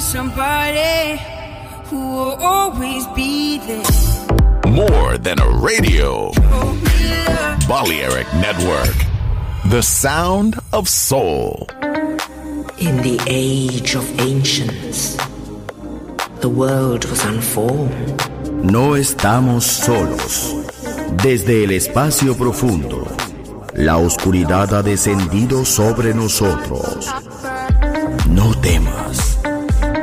with somebody who will always be there. More than a radio. Balearic Network. The sound of soul. In the age of ancients, the world was unformed. No estamos solos. Desde el espacio profundo, la oscuridad ha descendido sobre nosotros. No temas.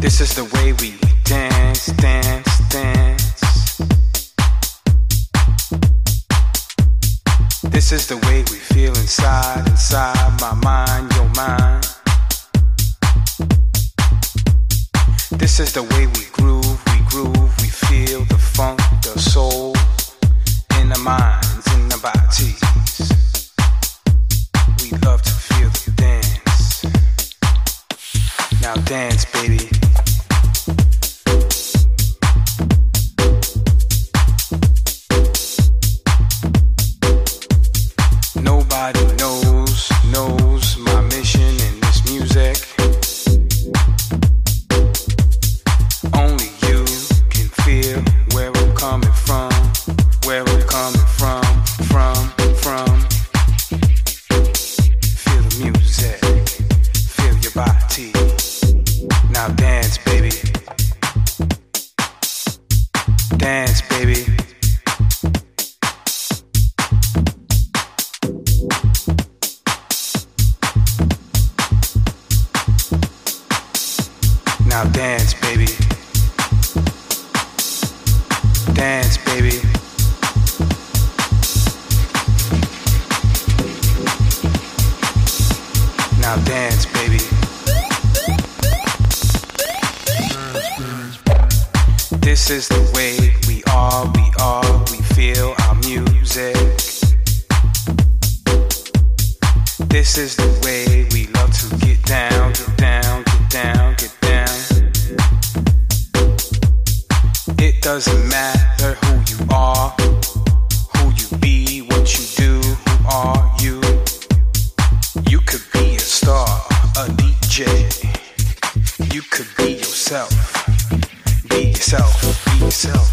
This is the way we dance, dance, dance. This is the way we feel inside, inside my mind, your mind. This is the way we groove, we groove, we feel the funk, the soul in the minds, in the bodies. We love to feel the dance. Now dance, baby. doesn't matter who you are, who you be, what you do, who are you? You could be a star, a DJ. You could be yourself. Be yourself, be yourself.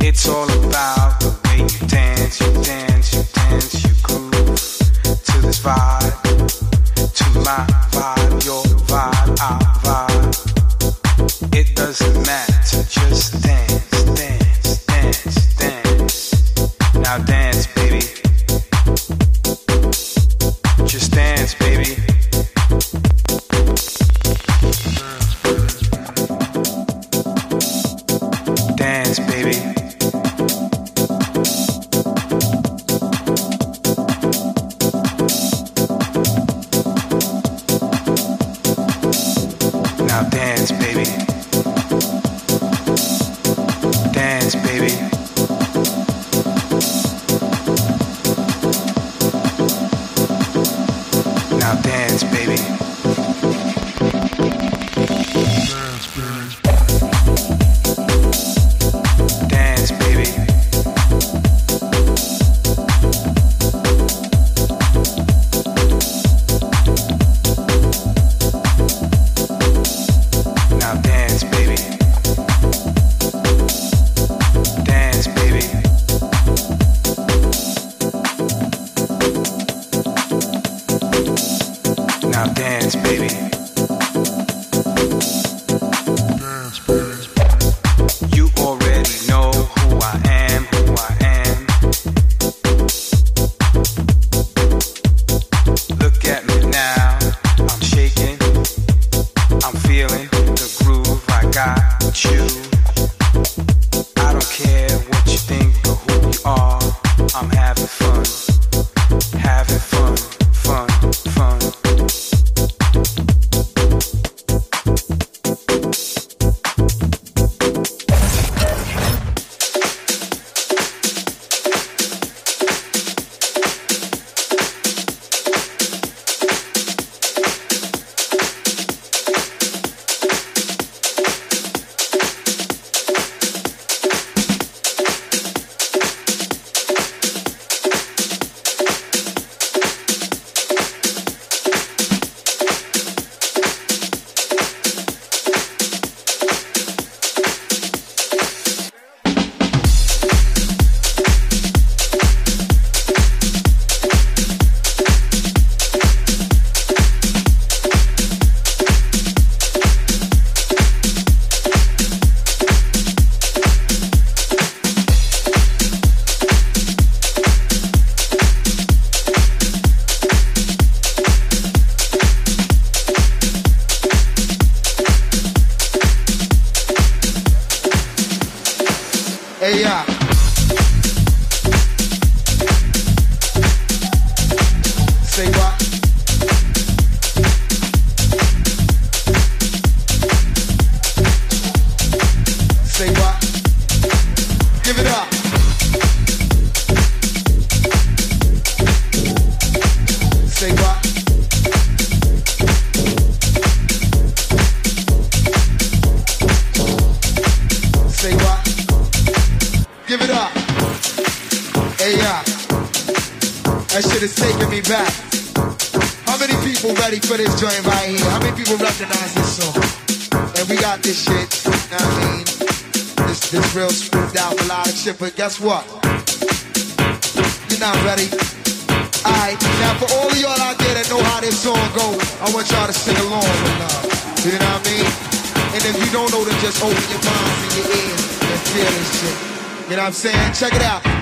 It's all about the way you dance, you dance, you dance, you groove to this vibe. Guess what? You're not ready. Alright, now for all of y'all out there that know how this song goes, I want y'all to sing along with love. You know what I mean? And if you don't know, then just open your minds and your ears and feel this shit. You know what I'm saying? Check it out.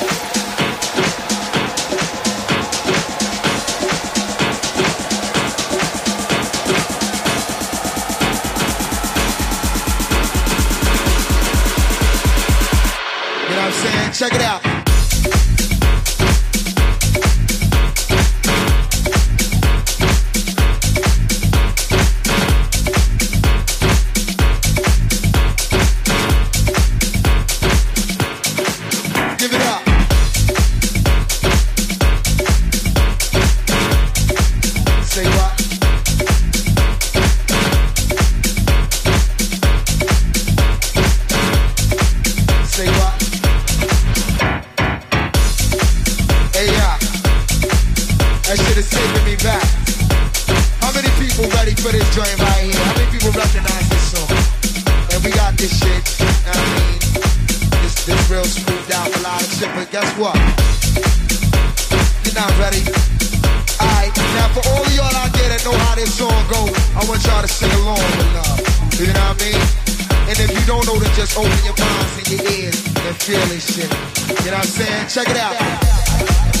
Check it out. Y'all to sing along love. You know what I mean? And if you don't know, then just open your minds and your ears and feel this shit. You know what I'm saying? Check it out.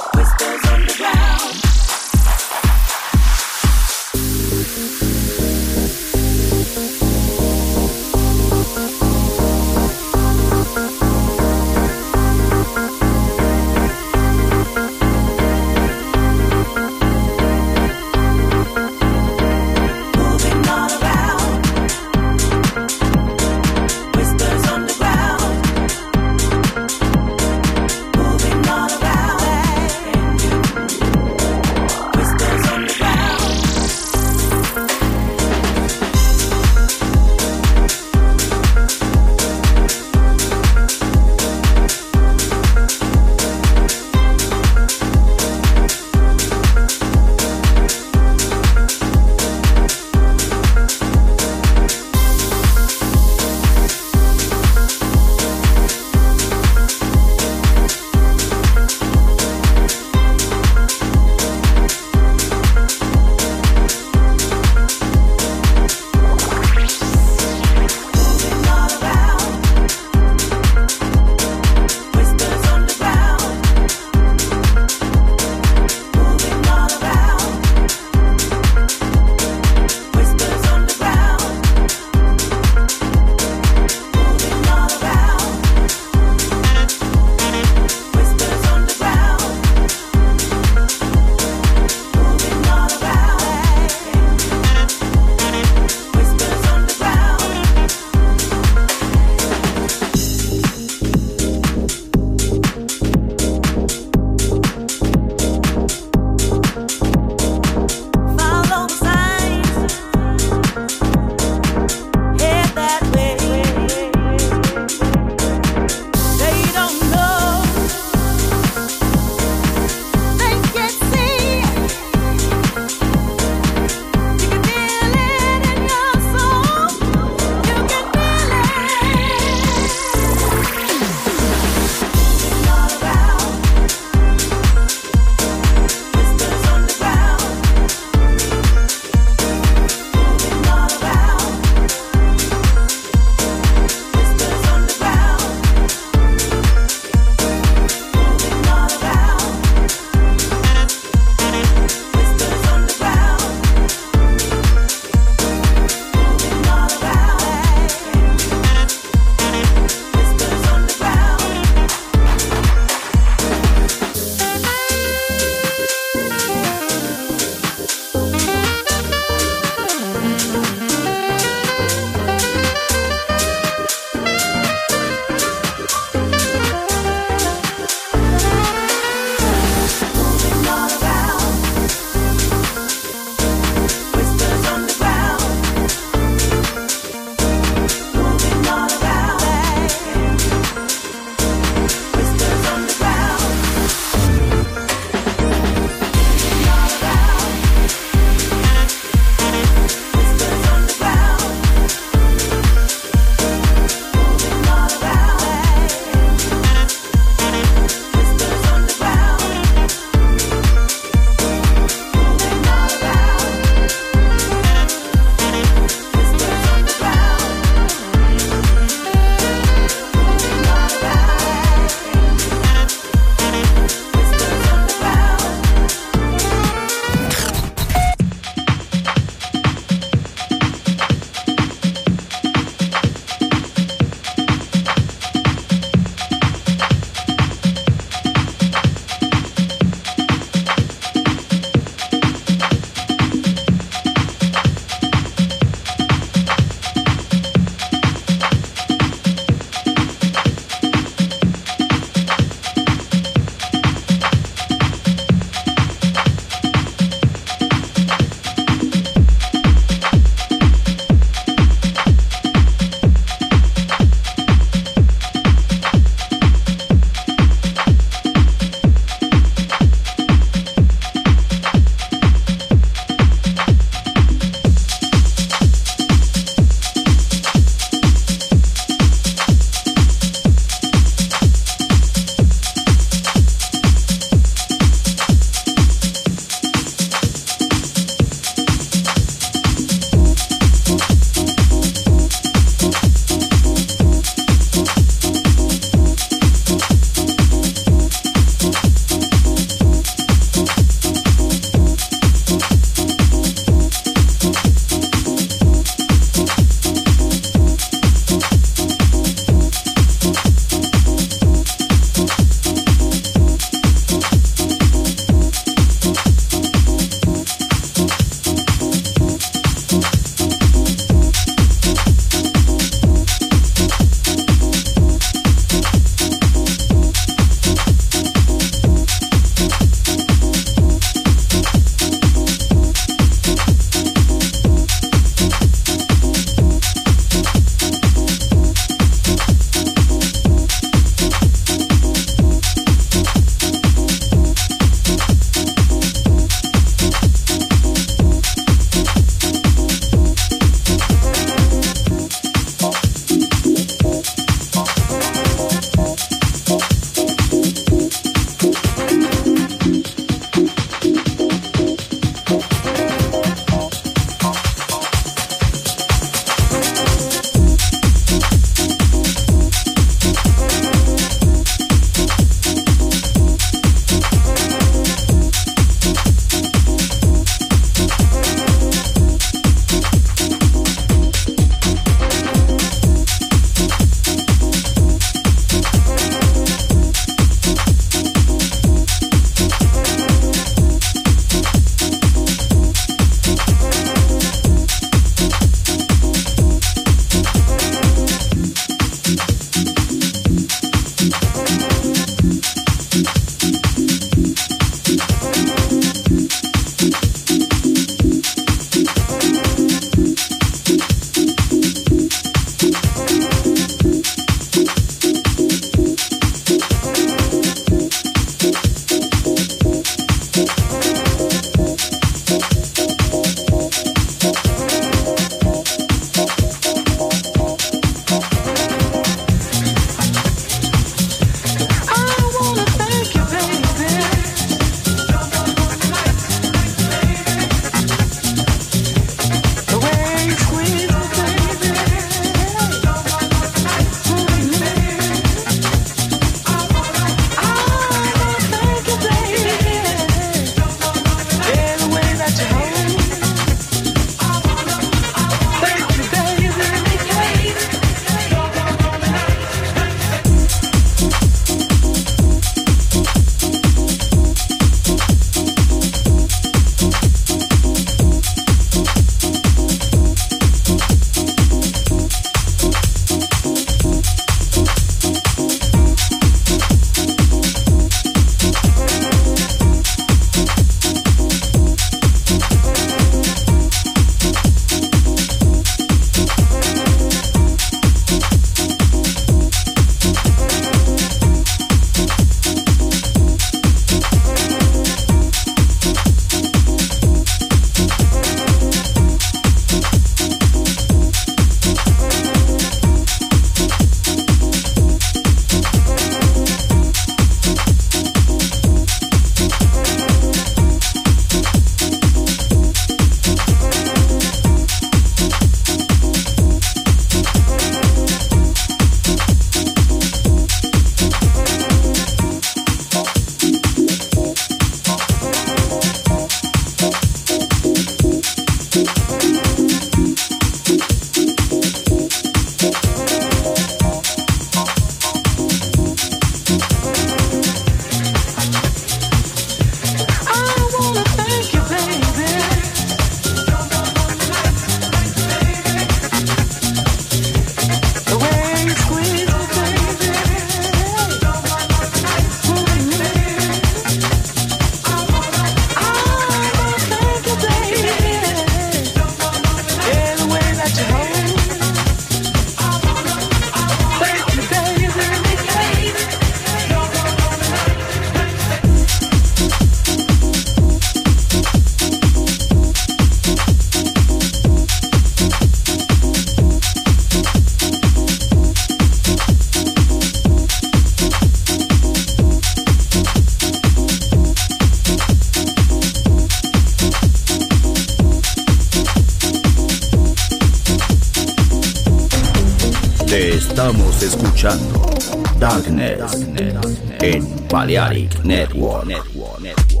Darkness en Balearic Network.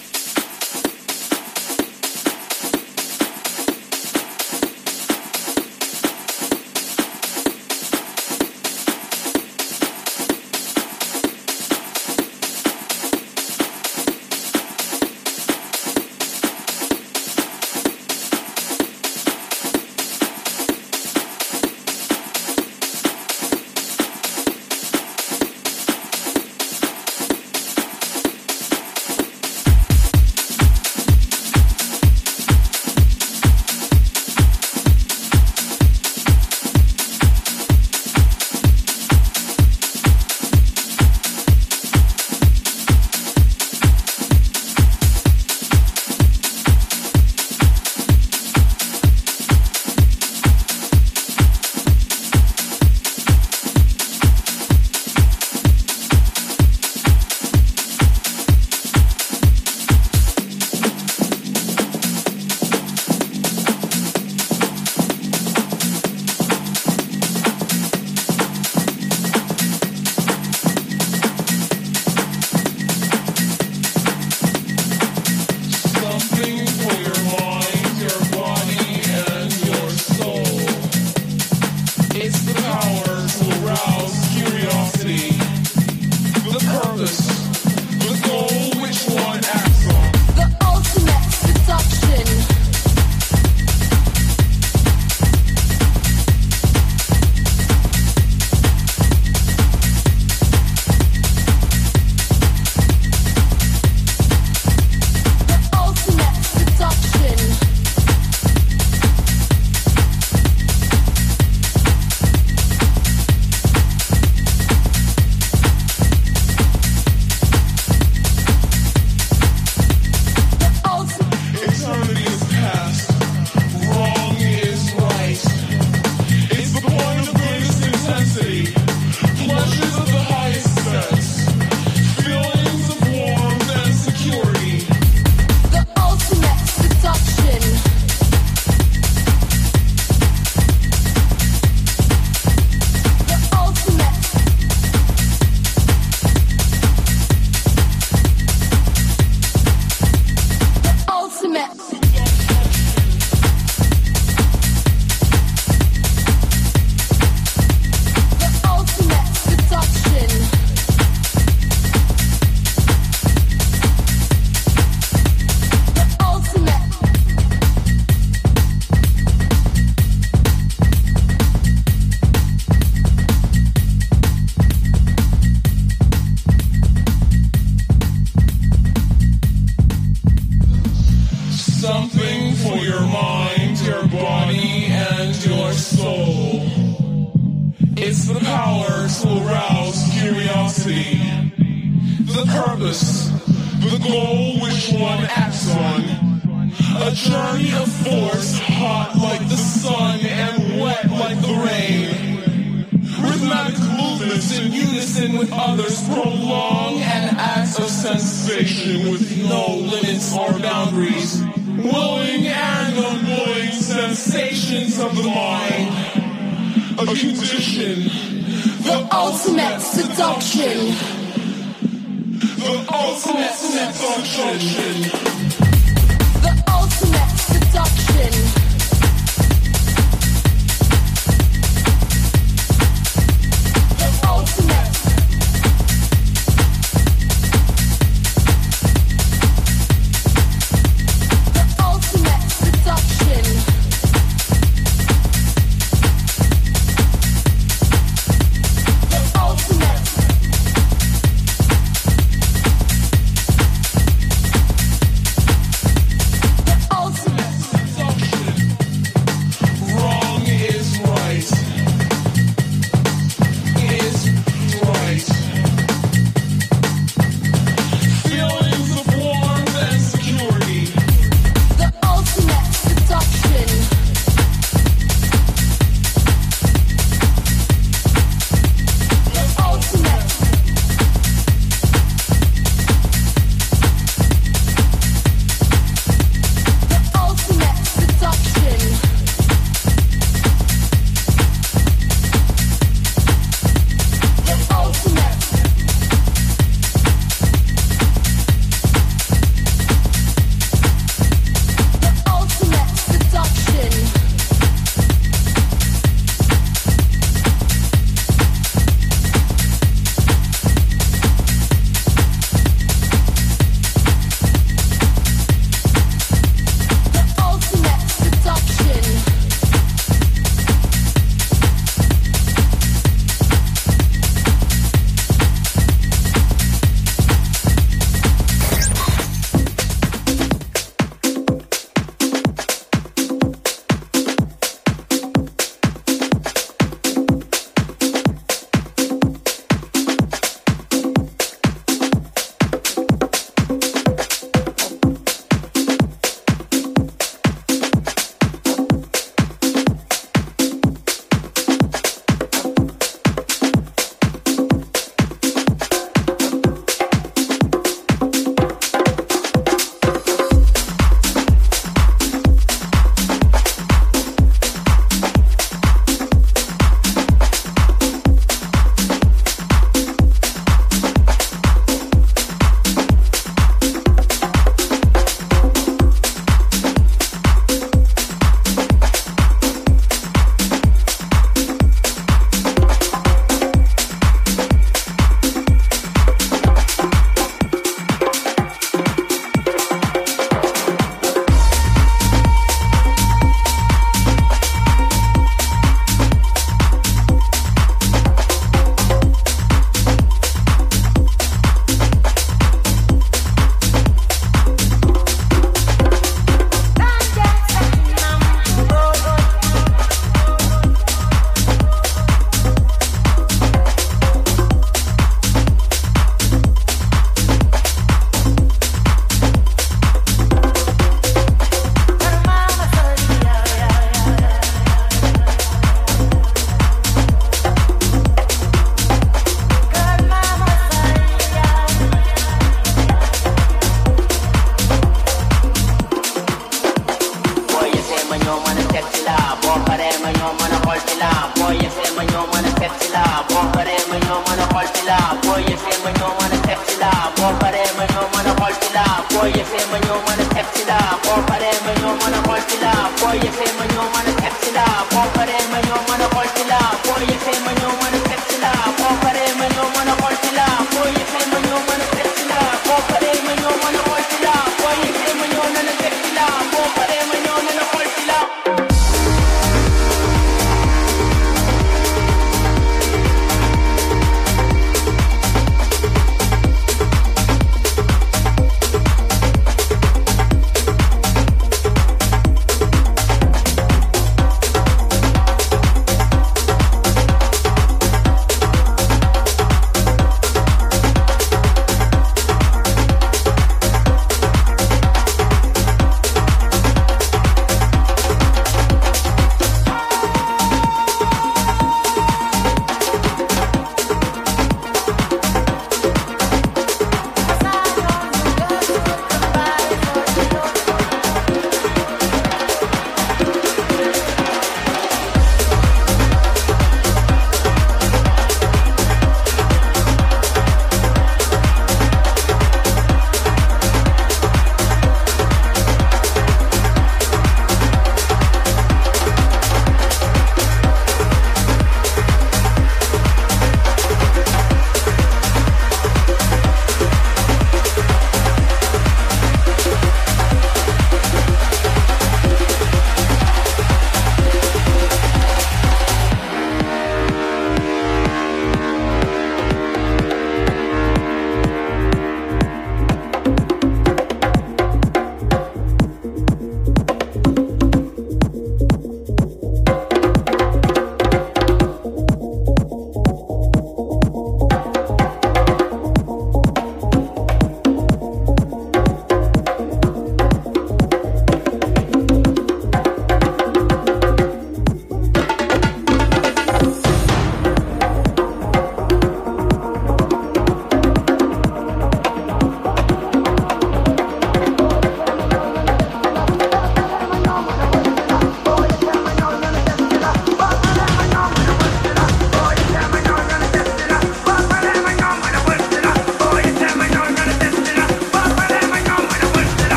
la, paremos, no me la vuelta voy a.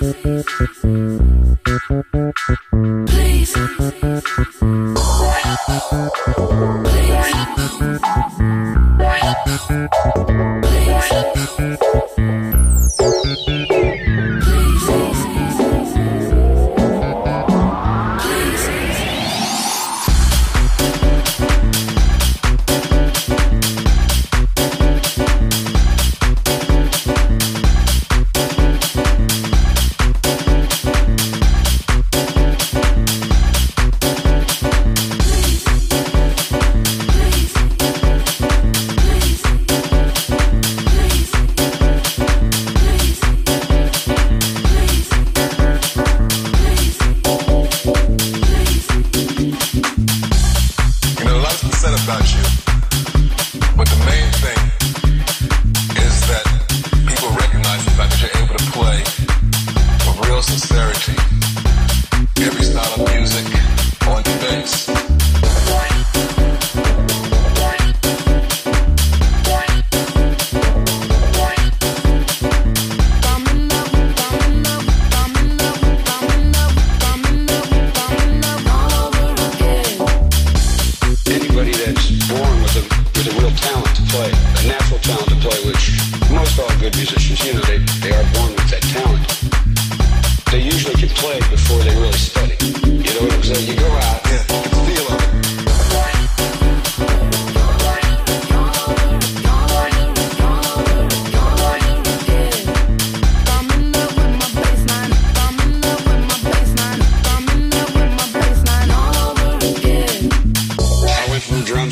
Thank you.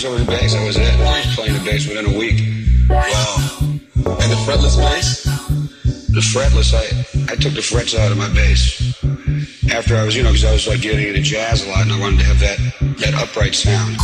Over bass. I was at playing the bass within a week. Wow. And the fretless bass? The fretless, I, I took the frets out of my bass. After I was, you know, because I was like getting into jazz a lot and I wanted to have that, that upright sound.